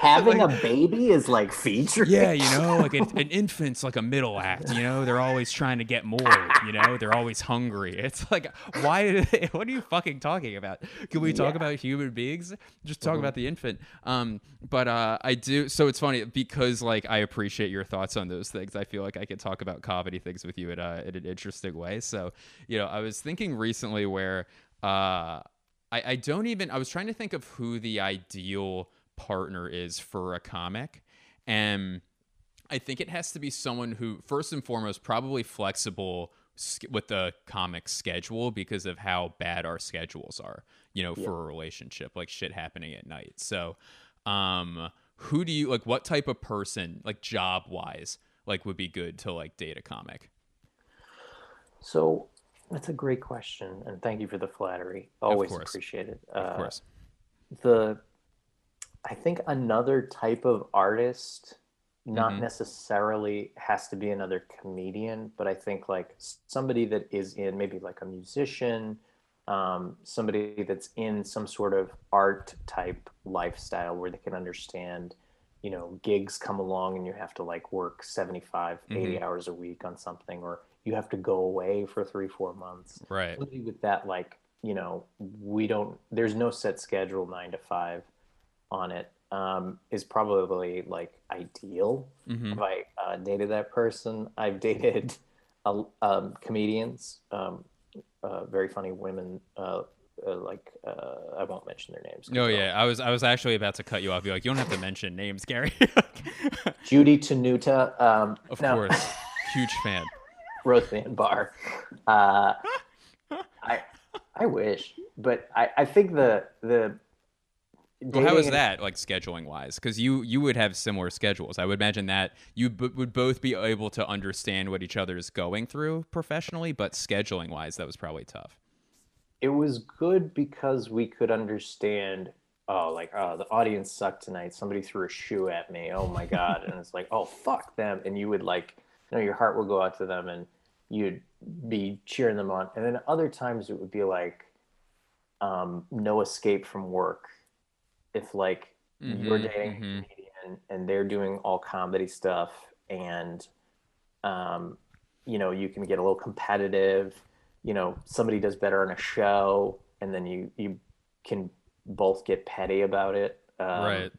Having a baby is like feature. yeah, you know, like an, an infant's like a middle act. You know, they're always trying to get more. You know, they're always hungry. It's like, why? they- What are you fucking talking about? Can we talk Yeah. Mm-hmm. about human beings? Just talk about the infant. Um, but uh, I do. So it's funny because like I appreciate your thoughts on those things. I feel like I could talk about comedy things with you in, a, in an interesting way. So you know, I was thinking recently where uh, I, I don't even. I was trying to think of who the ideal partner is for a comic, and I think it has to be someone who, first and foremost, probably flexible with the comic schedule because of how bad our schedules are. You know, for a relationship, like shit happening at night. So, um, who do you like? What type of person, like job wise, like would be good to like date a comic? So that's a great question. And thank you for the flattery. Always appreciate it. Uh, Of course. the I think another type of artist, not Mhm. necessarily has to be another comedian, but I think like somebody that is in maybe like a musician, um, somebody that's in some sort of art type lifestyle where they can understand, you know, gigs come along and you have to like work 75, 80 hours a week on something, or you have to go away for three, four months Right. somebody with that like you know we don't there's no set schedule nine to five on it um, is probably like ideal. If I uh, dated that person, I've dated uh, um, comedians, um, uh, very funny women. Uh, uh, like uh, I won't mention their names. Oh yeah, I was I was actually about to cut you off. Be like, you don't have to mention names, Gary. Judy Tenuta. Um, of no, course, huge fan. Roseanne Barr. Uh, I I wish, but I, I think the the. Well, how is dating- that like scheduling wise? Because you you would have similar schedules. I would imagine that you b- would both be able to understand what each other is going through professionally, but scheduling wise, that was probably tough. It was good because we could understand. Oh, like oh, the audience sucked tonight. Somebody threw a shoe at me. Oh my god! and it's like, oh fuck them. And you would like, you know, your heart would go out to them, and you'd be cheering them on. And then other times it would be like, um, no escape from work. If like you're Mhm, dating a mhm. comedian and they're doing all comedy stuff, and um, you know, you can get a little competitive. You know, somebody does better on a show, and then you you can both get petty about it. Um, right.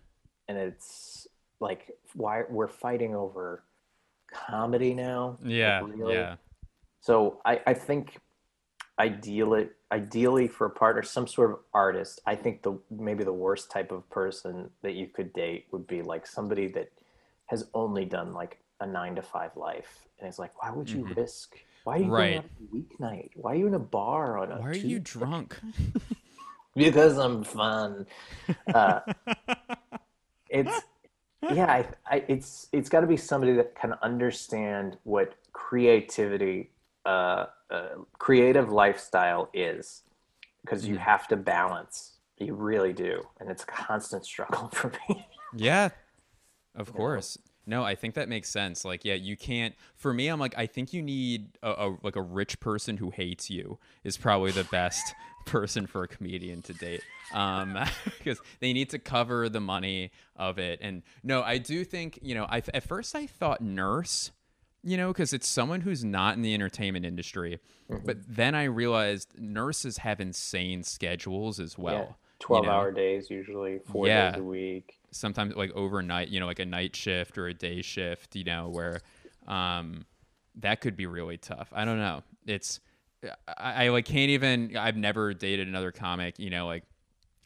And it's like, why we're fighting over comedy now? Like, Yeah. really? Yeah. So I, I think ideally, ideally for a partner, some sort of artist. I think the maybe the worst type of person that you could date would be like somebody that has only done like a nine to five life, and it's like, why would you risk? Why are you Mm-hmm. Right. going on a weeknight? Why are you in a bar on a Why are you drunk? because I'm fun. Uh, it's yeah, I, I, it's it's got to be somebody that can understand what creativity, uh, uh, creative lifestyle is, because you have to balance. You really do, and it's a constant struggle for me. Yeah, of course. No, I think that makes sense. Like, yeah, you can't. For me, I'm like, I think you need a, a like a rich person who hates you is probably the best person for a comedian to date, um, because they need to cover the money of it. And no, I do think you know. I at first I thought nurse, you know, because it's someone who's not in the entertainment industry, Mm-hmm. but then I realized nurses have insane schedules as well. yeah, you twelve know? hour days usually, four Yeah. days a week. sometimes like overnight, you know, like a night shift or a day shift, you know, where um that could be really tough. I don't know. It's I, I like can't even I've never dated another comic, you know, like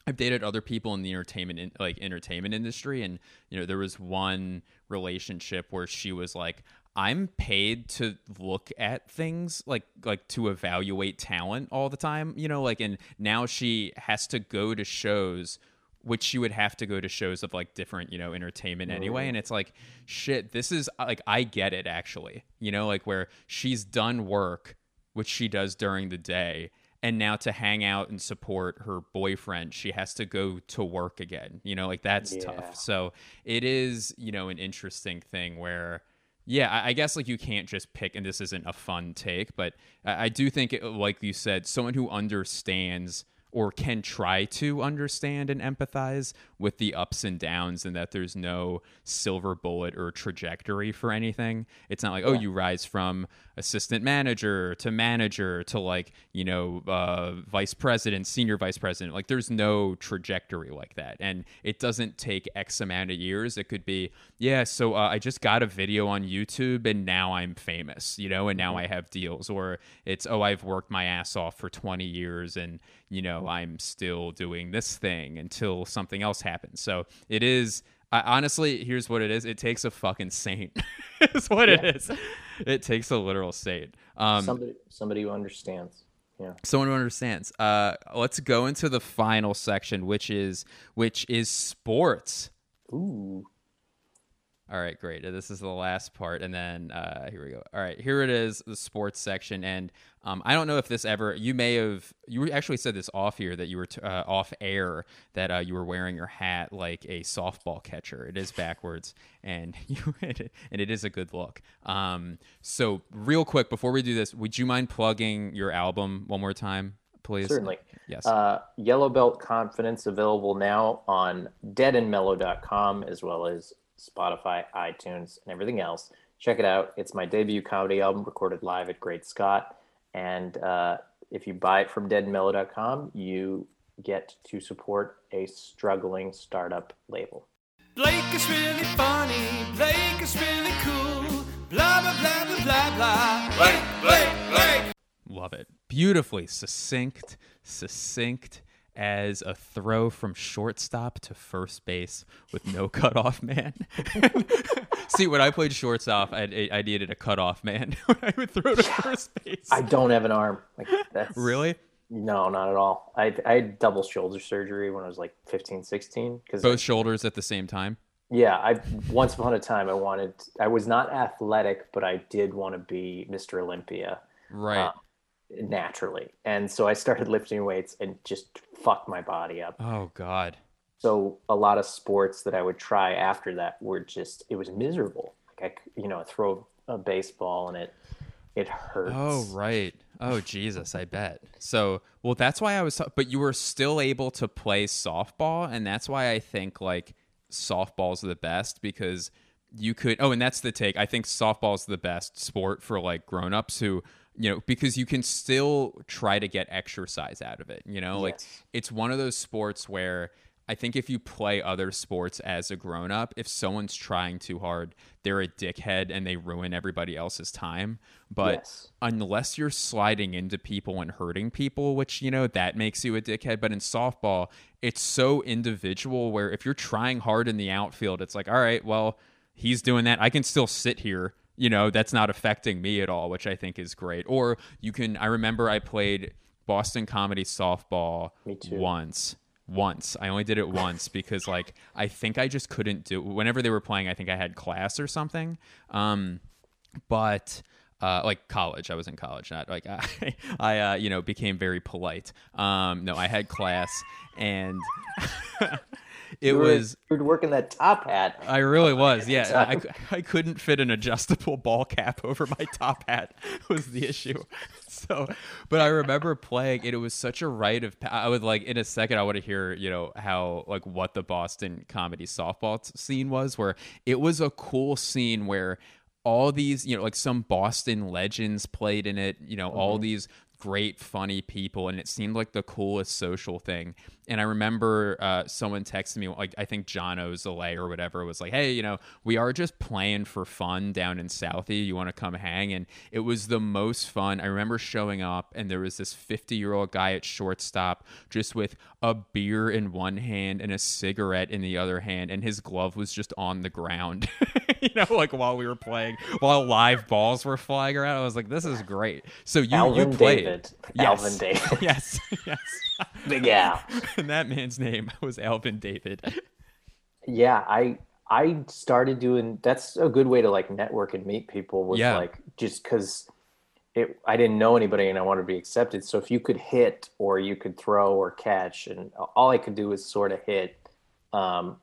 I've dated other people in the entertainment in, like entertainment industry and you know there was one relationship where she was like I'm paid to look at things like like to evaluate talent all the time, you know, like and now she has to go to shows which she would have to go to shows of like different, you know, entertainment anyway and it's like shit, this is like I get it actually. You know, like where she's done work which she does during the day and now to hang out and support her boyfriend she has to go to work again you know like that's Yeah. tough so it is you know an interesting thing where yeah I, I guess like you can't just pick and this isn't a fun take but i, I do think it, like you said someone who understands or can try to understand and empathize with the ups and downs and that there's no silver bullet or trajectory for anything. It's not like, oh, you rise from assistant manager to manager to like, you know, uh, vice president, senior vice president. Like there's no trajectory like that. And it doesn't take X amount of years. It could be, yeah, so uh, I just got a video on YouTube and now I'm famous, you know, and now I have deals. Or it's, oh, I've worked my ass off for 20 years and, you know, I'm still doing this thing until something else happens. So it is. I, honestly, here's what it is. It takes a fucking saint. is what it is. It takes a literal state. Um, somebody, somebody who understands. Yeah. someone who understands. Uh, let's go into the final section, which is which is sports. Ooh. All right, great. This is the last part, and then uh, here we go. All right, here it is, the sports section, and um, I don't know if this ever. You may have. You actually said this off here that you were t- uh, off air that uh, you were wearing your hat like a softball catcher. It is backwards, and you and it is a good look. Um, so real quick before we do this, would you mind plugging your album one more time, please? Certainly. Yes. Uh, Yellow Belt Confidence available now on deadandmellow.com as well as Spotify, iTunes, and everything else. Check it out. It's my debut comedy album recorded live at Great Scott. And uh, if you buy it from deadmellow.com, you get to support a struggling startup label. Blake is really funny. Blake is really cool. Blah blah blah blah blah blah. Blake, Blake, Blake. Love it. Beautifully succinct, succinct as a throw from shortstop to first base with no cutoff man. See, when I played shortstop, I, I needed a cutoff man when I would throw to first base. I don't have an arm. Like that's really? No, not at all. I, I had double shoulder surgery when I was like 15, 16. Cause Both shoulders at the same time? yeah, I once upon a time I wanted. I was not athletic, but I did want to be Mr. Olympia Right. uh, naturally, and so I started lifting weights and just fucked my body up. oh, God. So a lot of sports that I would try after that were just it was miserable. Like I, you know, I throw a baseball and it it hurts. Oh, right. Oh, Jesus, I bet. So, well, that's why I was, but you were still able to play softball. And that's why I think like softball's the best because you could, oh, and that's the take. I think softball's the best sport for like grown-ups who, you know, because you can still try to get exercise out of it. You know, like it's one of those sports where I think if you play other sports as a grown up, if someone's trying too hard, they're a dickhead and they ruin everybody else's time. But Yes. unless you're sliding into people and hurting people, which, you know, that makes you a dickhead. But in softball, it's so individual where if you're trying hard in the outfield, it's like, all right, well, he's doing that. I can still sit here. You know, that's not affecting me at all, which I think is great. Or you can, I remember I played Boston comedy softball once. Once. I only did it once because, like, I think I just couldn't do Whenever they were playing, I think I had class or something. Um, but uh, like college, I was in college, not like I, I uh, you know, became very polite. Um, no, I had class, and it You were, was you were working that top hat. I really was. Yeah, I. I couldn't fit an adjustable ball cap over my top hat was the issue. So, but I remember playing and it was such a rite of I would like in a second I want to hear, you know, how like what the Boston comedy softball scene was where it was a cool scene where all these, you know, like some Boston legends played in it, you know, all mm-hmm. these great funny people and it seemed like the coolest social thing and i remember uh, someone texted me like i think john ozale or whatever was like hey you know we are just playing for fun down in southie you want to come hang and it was the most fun i remember showing up and there was this 50 year old guy at shortstop just with a beer in one hand and a cigarette in the other hand and his glove was just on the ground you know like while we were playing while live balls were flying around i was like this is great so you Alvin you played David. Yes. Alvin David. yes yes Big Al. and that man's name was alvin david Yeah, I I started doing. That's a good way to like network and meet people. Was Yeah. like just because it. I didn't know anybody and I wanted to be accepted. So if you could hit or you could throw or catch, and all I could do was sort of hit. Um,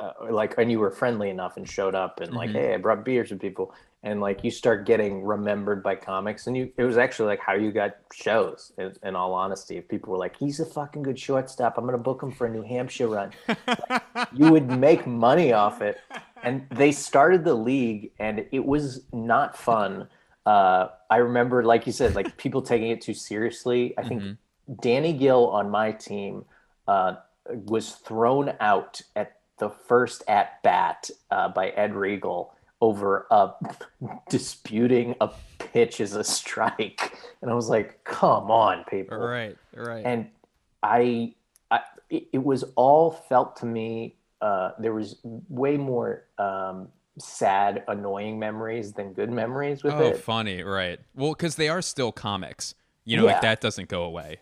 uh, like and you were friendly enough and showed up and like Mhm. hey i brought beers to people and like you start getting remembered by comics and you it was actually like how you got shows in, in all honesty if people were like he's a fucking good shortstop i'm gonna book him for a new hampshire run you would make money off it and they started the league and it was not fun uh, i remember like you said like people taking it too seriously i think Mhm. danny gill on my team uh, was thrown out at the first at bat uh, by ed regal over uh, disputing a pitch as a strike. And i was like come on people. Right right. And I, I it, was all felt to me. Uh, there was way more um, sad, annoying memories than good memories with oh it. funny right. Well because they are still comics. You know like that doesn't go away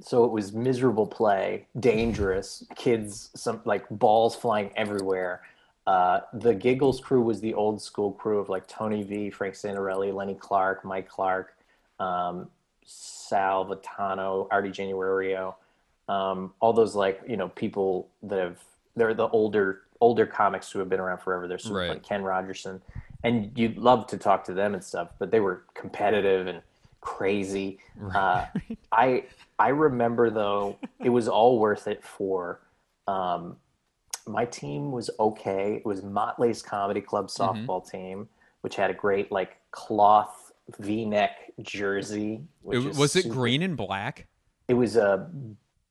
So it was miserable play, dangerous kids, some like balls flying everywhere. Uh, the Giggles crew was the old school crew of like Tony V, Frank Santorelli, Lenny Clark, Mike Clark, um, Sal Vitano, Artie Januario, um, all those like you know people that have they're the older older comics who have been around forever. They're super Right. fun. Ken Rogerson, and you'd love to talk to them and stuff, but they were competitive and crazy. Uh, I I remember though it was all worth it for. Um, my team was okay. It was Motley's Comedy Club softball team, which had a great like cloth V-neck jersey. Which It- was it super- green and black It was a,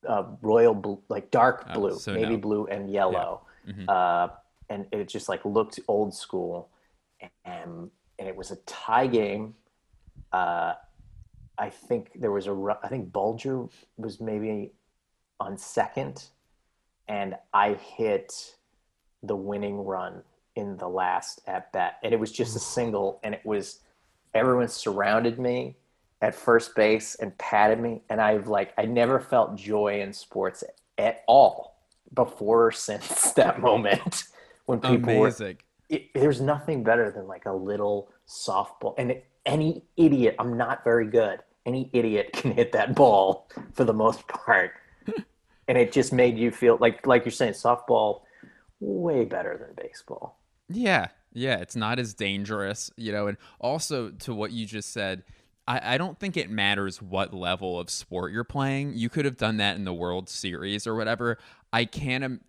a royal blue, like dark Oh, blue, so navy no. blue and yellow. Mhm. Uh, and it just like looked old school, and and it was a tie game. Uh, I think there was a I think Bulger was maybe on second, and I hit the winning run in the last at bat, and it was just a single, and it was everyone surrounded me at first base and patted me, and I've like I never felt joy in sports at all before or since that moment when people were it, there's nothing better than like a little softball. And any idiot i'm not very good any idiot can hit that ball for the most part and it just made you feel like like you're saying softball way better than baseball Yeah, yeah, it's not as dangerous, you know. And also to what you just said, I, I don't think it matters what level of sport you're playing. You could have done that in the World Series or whatever. I can't.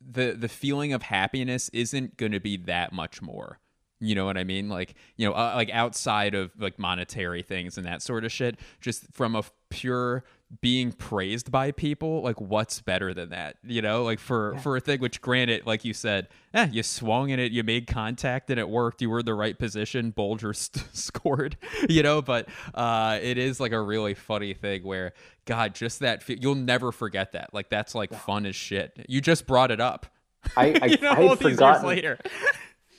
the The feeling of happiness isn't going to be that much more. You know what I mean? Like you know, uh, like outside of like monetary things and that sort of shit. Just from a f- pure being praised by people, like what's better than that? You know, like for for a thing which, granted, like you said, eh, you swung in it, you made contact, and it worked. You were in the right position. Bulger st- scored. You know, but uh, it is like a really funny thing where, God, just that fe- you'll never forget that. Like that's like fun as shit. You just brought it up. i i, you know, I all had these years forgotten later.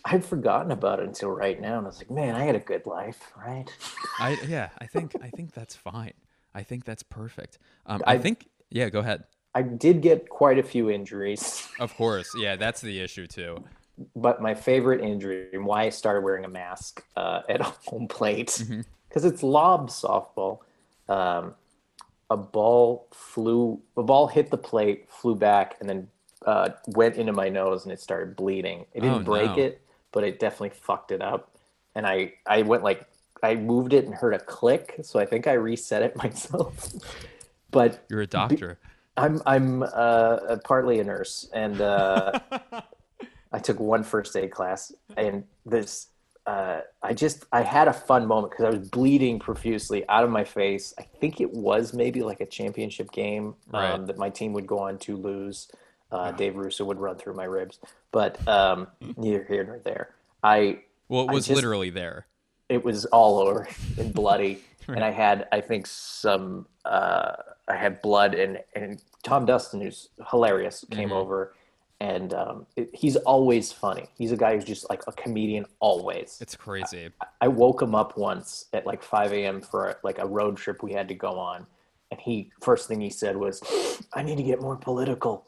I'd forgotten about it until right now and i was like man i had a good life right I yeah, I think I think that's fine. I think that's perfect. Um, I, think yeah, go ahead. i did get quite a few injuries Of course, yeah, that's the issue too. but my favorite injury and why I started wearing a mask uh, at home plate because it's lob softball. Um, a ball flew, a ball hit the plate, flew back, and then uh, went into my nose, and it started bleeding. It didn't Oh, break no. it, but it definitely fucked it up. And I, I went like, I moved it and heard a click, so I think I reset it myself. but You're a doctor. I'm I'm uh, partly a nurse, and uh, I took one first aid class, and this uh, I just I had a fun moment because I was bleeding profusely out of my face. I think it was maybe like a championship game Right. um, that my team would go on to lose. Uh, Dave Russo would run through my ribs, but um, neither here nor there. I Well, it was just- literally there. it was all over and bloody. And i had i think some uh i had blood and and tom dustin who's hilarious came over and um it, he's always funny. He's a guy who's just like a comedian always. It's crazy. i woke him up once at like 5 a.m for like a road trip we had to go on. And he first thing he said was i need to get more political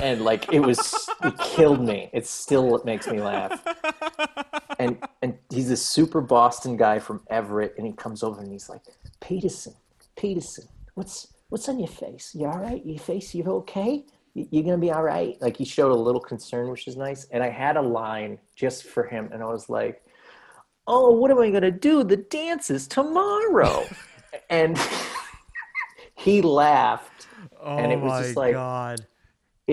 and like it was it killed me it still makes me laugh and and he's a super Boston guy from Everett, and he comes over and he's like, Peterson, Peterson, what's what's on your face? You all right? Your face, you okay? You- You're gonna be all right. Like he showed a little concern, which is nice. And I had a line just for him, and I was like, Oh, what am I gonna do? The dance is tomorrow, and he laughed. and it was oh just like god.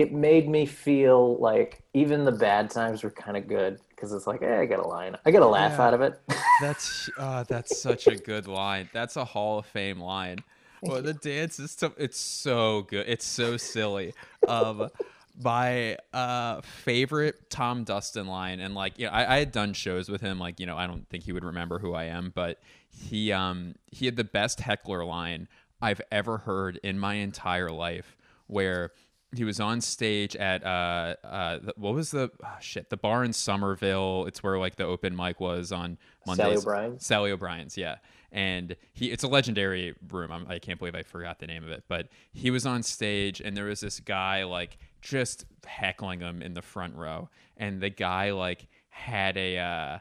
It made me feel like even the bad times were kind of good because it's like, hey, I got a line, I got a laugh Yeah. out of it. That's uh, that's such a good line. That's a Hall of Fame line. Well, the dance is so, it's so good. It's so silly. Um, my uh favorite Tom Dustin line, and like you know, I, I had done shows with him. Like you know, I don't think he would remember who I am, but he um he had the best heckler line I've ever heard in my entire life, where he was on stage at uh uh what was the ah, shit the bar in Somerville. It's where like the open mic was on Mondays. Sally O'Brien's? Sally O'Brien's, yeah. And he it's a legendary room. I'm, I can't believe I forgot the name of it, but he was on stage and there was this guy like just heckling him in the front row, and the guy like had a uh,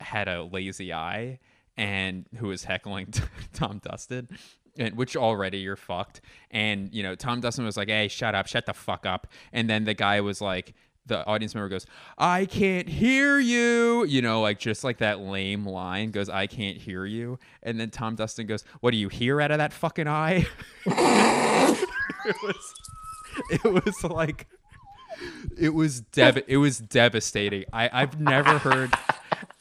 had a lazy eye and who was heckling Tom Dustin. And, which already you're fucked. And you know, Tom Dustin was like, "Hey, shut up, shut the fuck up." And then the guy was like, the audience member goes, "I can't hear you," you know, like just like that lame line goes, "I can't hear you," and then Tom Dustin goes, "What do you hear out of that fucking eye?" it was, it was like, it was dev, it was devastating. I I've never heard.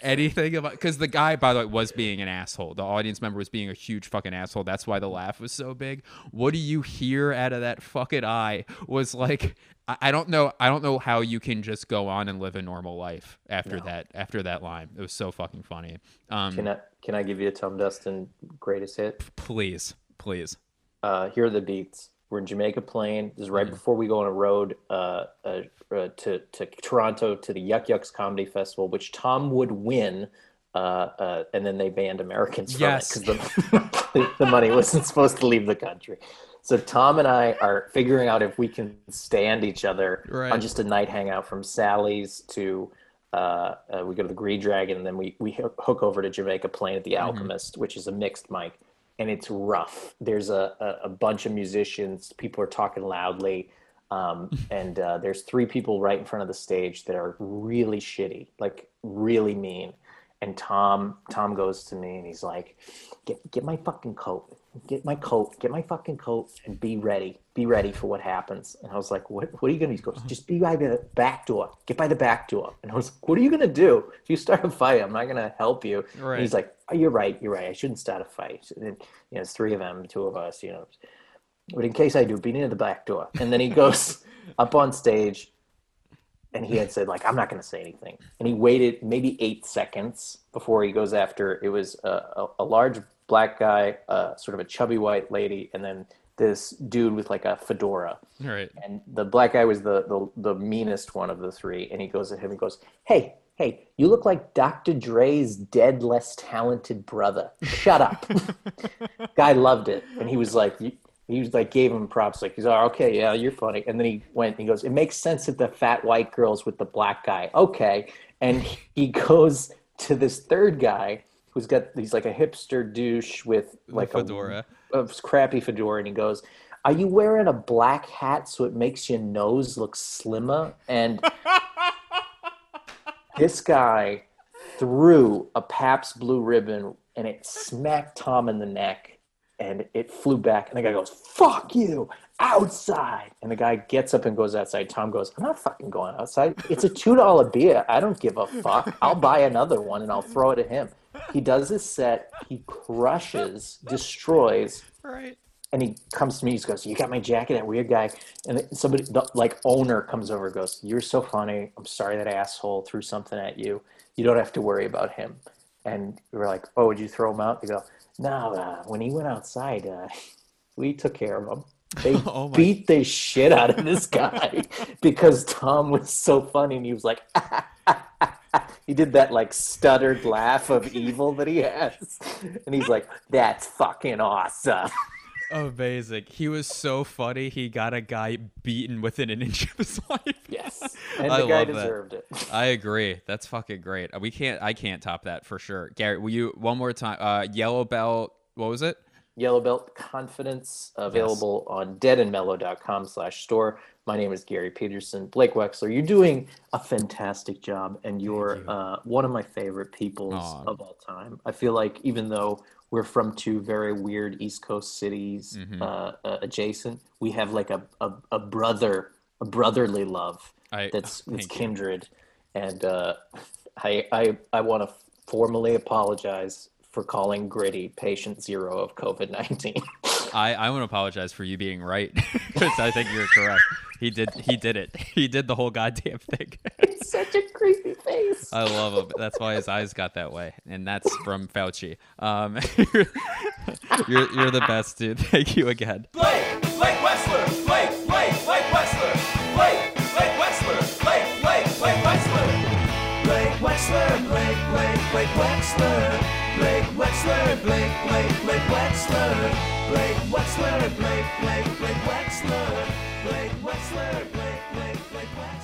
Anything about because the guy, by the way, was being an asshole. The audience member was being a huge fucking asshole. That's why the laugh was so big. What do you hear out of that fucking eye? Was like I I don't know. I don't know how you can just go on and live a normal life after that. After that line, it was so fucking funny. Um, Can I can I give you a Tom Dustin greatest hit? please, please. Uh, here are the beats. We're in Jamaica Plain. This is right before we go on a road uh, uh, uh, to to Toronto to the Yuk Yuk's Comedy Festival, which Tom would win. Uh, uh, and then they banned Americans from Yes. it because the, the money wasn't supposed to leave the country. So Tom and I are figuring out if we can stand each other Right. on just a night hangout from Sally's to uh, uh, we go to the Green Dragon and then we we hook over to Jamaica Plain at the Mm-hmm. Alchemist, which is a mixed mic, and it's rough. There's a, a, a bunch of musicians. People are talking loudly. Um, and uh, there's three people right in front of the stage that are really shitty, like really mean. And Tom, Tom goes to me and he's like, "Get, get my fucking coat. Get my coat. Get my fucking coat and be ready. Be ready for what happens." And I was like, "What? What are you gonna?" do?" He goes, "Just be by the back door. Get by the back door." And I was like, "What are you gonna do? If you start a fight, I'm not gonna help you." Right. he's like, oh, "You're right. You're right. I shouldn't start a fight." And, then, you know, it's three of them, two of us. You know, but in case I do, be near the back door. And then he goes up on stage and he had said like i'm not going to say anything and he waited maybe eight seconds before he goes after it was a, a, a large black guy uh, sort of a chubby white lady and then this dude with like a fedora right. and the black guy was the, the the meanest one of the three and he goes at him and goes hey hey you look like dr dre's dead less talented brother. Shut up. Guy loved it and he was like he was like gave him props like he's like okay yeah you're funny. And then he went and he goes it makes sense that the fat white girl's with the black guy. Okay. And he goes to this third guy who's got he's like a hipster douche with like fedora. a, fedora, a crappy fedora and he goes are you wearing a black hat so it makes your nose look slimmer? And this guy threw a Pabst blue ribbon and it smacked Tom in the neck and it flew back. And the guy goes, Fuck you, outside. And the guy gets up and goes outside. Tom goes, I'm not fucking going outside. It's a $2 beer. I don't give a fuck. I'll buy another one and I'll throw it at him. He does his set, he crushes, destroys, Right. And he comes to me. He goes, "You got my jacket, that weird guy." And somebody, the, like owner, comes over, and goes, "You're so funny. I'm sorry that asshole threw something at you. You don't have to worry about him." And we're like, "Oh, would you throw him out?" They go, "No. Uh, when he went outside, uh, we took care of him. They Oh beat the shit out of this guy because Tom was so funny, and he was like." He did that like stuttered laugh of evil that he has. And he's like, that's fucking awesome. Amazing. He was so funny. He got a guy beaten within an inch of his life. Yes. And I guy love that. deserved it. I agree. That's fucking great. We can't. I can't top that for sure. Gary, will you one more time? Uh, yellow belt. What was it? Yellow Belt Confidence available on deadandmellow.com slash store. My name is Gary Peterson. Blake Wexler, you're doing a fantastic job and you're uh, one of my favorite peoples Aw. of all time. I feel like even though we're from two very weird East Coast cities Mm-hmm. uh, uh, adjacent, we have like a, a, a brother, a brotherly love I- that's, that's you. kindred. And uh, I, I, I want to formally apologize for calling Gritty patient zero of COVID 19. I, I want to apologize for you being right because I think you're correct. He did. He did it. He did the whole goddamn thing. It's such a creepy face. I love him. That's why his eyes got that way, and that's from Fauci. Um, you're you're the best, dude. Thank you again. Blake, Blake Wexler, Blake, Blake, Blake Wexler, Blake, Blake Wexler, Blake, Blake, Blake Wexler, Blake Wexler, Blake, Blake, Blake Wexler, Blake Wexler, Blake, Blake, Blake Wexler, Blake Wexler, Blake, Blake, Blake Wexler, Blake Wexler, Blake, Blake, Blake Wexler.